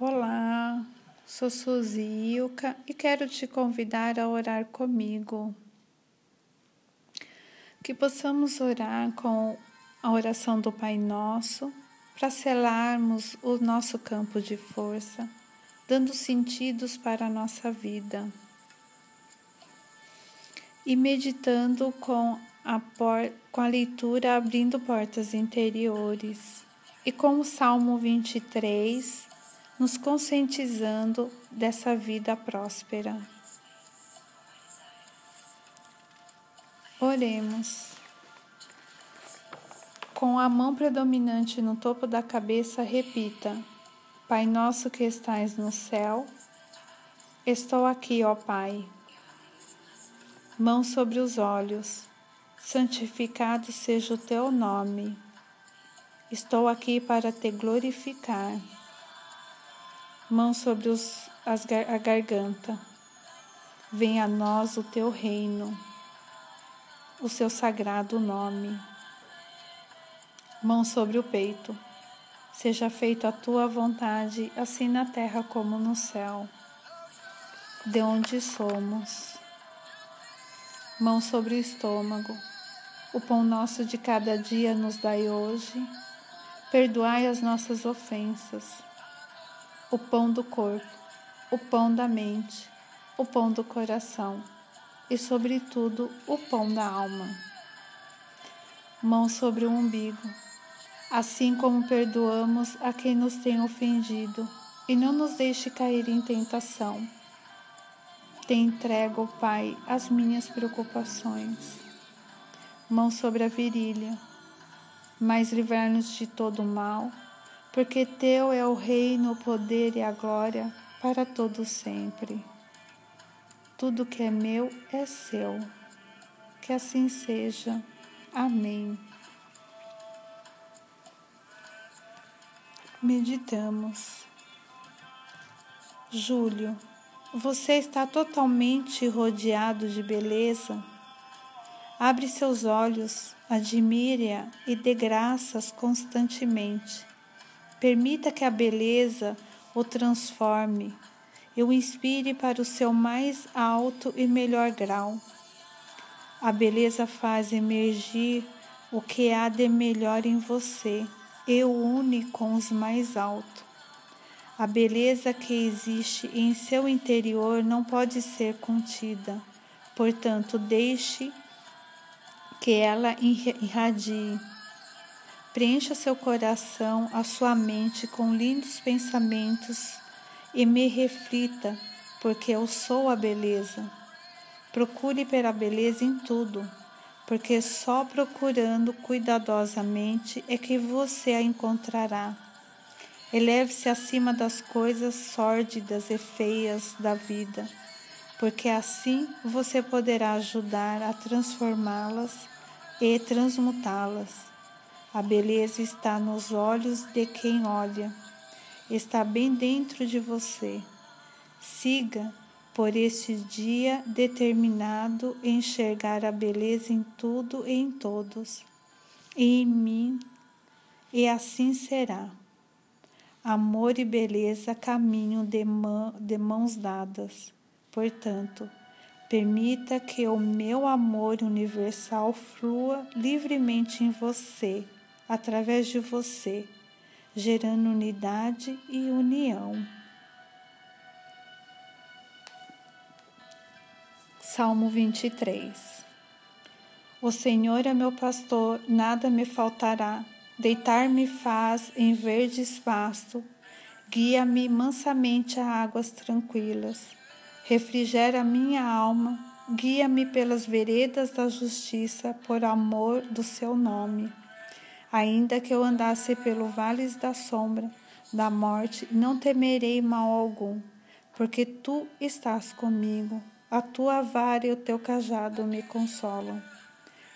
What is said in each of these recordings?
Olá, sou Suzy Ilka e quero te convidar a orar comigo. Que possamos orar com a oração do Pai Nosso para selarmos o nosso campo de força, dando sentidos para a nossa vida. E meditando com a, por, com a leitura abrindo portas interiores. E com o Salmo 23, nos conscientizando dessa vida próspera. Oremos. Com a mão predominante no topo da cabeça, repita: Pai nosso que estais no céu, estou aqui, ó Pai. Mão sobre os olhos, santificado seja o teu nome. Estou aqui para te glorificar mão sobre os, as, a garganta. Venha a nós o teu reino, o seu sagrado nome. Mão sobre o peito. Seja feita a tua vontade, assim na terra como no céu. De onde somos. Mão sobre o estômago. O pão nosso de cada dia nos dai hoje. Perdoai as nossas ofensas o pão do corpo, o pão da mente, o pão do coração e, sobretudo, o pão da alma. Mão sobre o umbigo, assim como perdoamos a quem nos tem ofendido, e não nos deixe cair em tentação. Te entrego, Pai, as minhas preocupações. Mão sobre a virilha, mas livrar-nos de todo o mal porque teu é o reino, o poder e a glória para todo sempre. Tudo que é meu é seu. Que assim seja. Amém. Meditamos. Júlio, você está totalmente rodeado de beleza? Abre seus olhos, admire-a e dê graças constantemente Permita que a beleza o transforme e o inspire para o seu mais alto e melhor grau. A beleza faz emergir o que há de melhor em você e o une com os mais altos. A beleza que existe em seu interior não pode ser contida, portanto, deixe que ela irradie. Preencha seu coração, a sua mente com lindos pensamentos e me reflita, porque eu sou a beleza. Procure pela beleza em tudo, porque só procurando cuidadosamente é que você a encontrará. Eleve-se acima das coisas sórdidas e feias da vida, porque assim você poderá ajudar a transformá-las e transmutá-las. A beleza está nos olhos de quem olha, está bem dentro de você. Siga por este dia determinado enxergar a beleza em tudo e em todos, e em mim, e assim será. Amor e beleza caminham de, de mãos dadas. Portanto, permita que o meu amor universal flua livremente em você através de você, gerando unidade e união. Salmo 23 O Senhor é meu pastor, nada me faltará. Deitar-me faz em verdes pasto, guia-me mansamente a águas tranquilas. Refrigera minha alma, guia-me pelas veredas da justiça, por amor do seu nome. Ainda que eu andasse pelo vale da sombra da morte, não temerei mal algum, porque tu estás comigo. A tua vara e o teu cajado me consolam.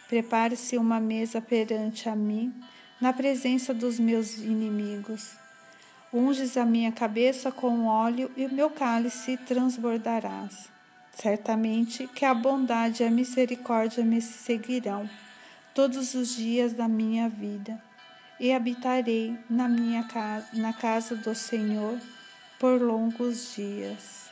Prepare-se uma mesa perante a mim, na presença dos meus inimigos. Unges a minha cabeça com óleo e o meu cálice transbordarás. Certamente que a bondade e a misericórdia me seguirão todos os dias da minha vida, e habitarei na minha casa, na casa do Senhor por longos dias.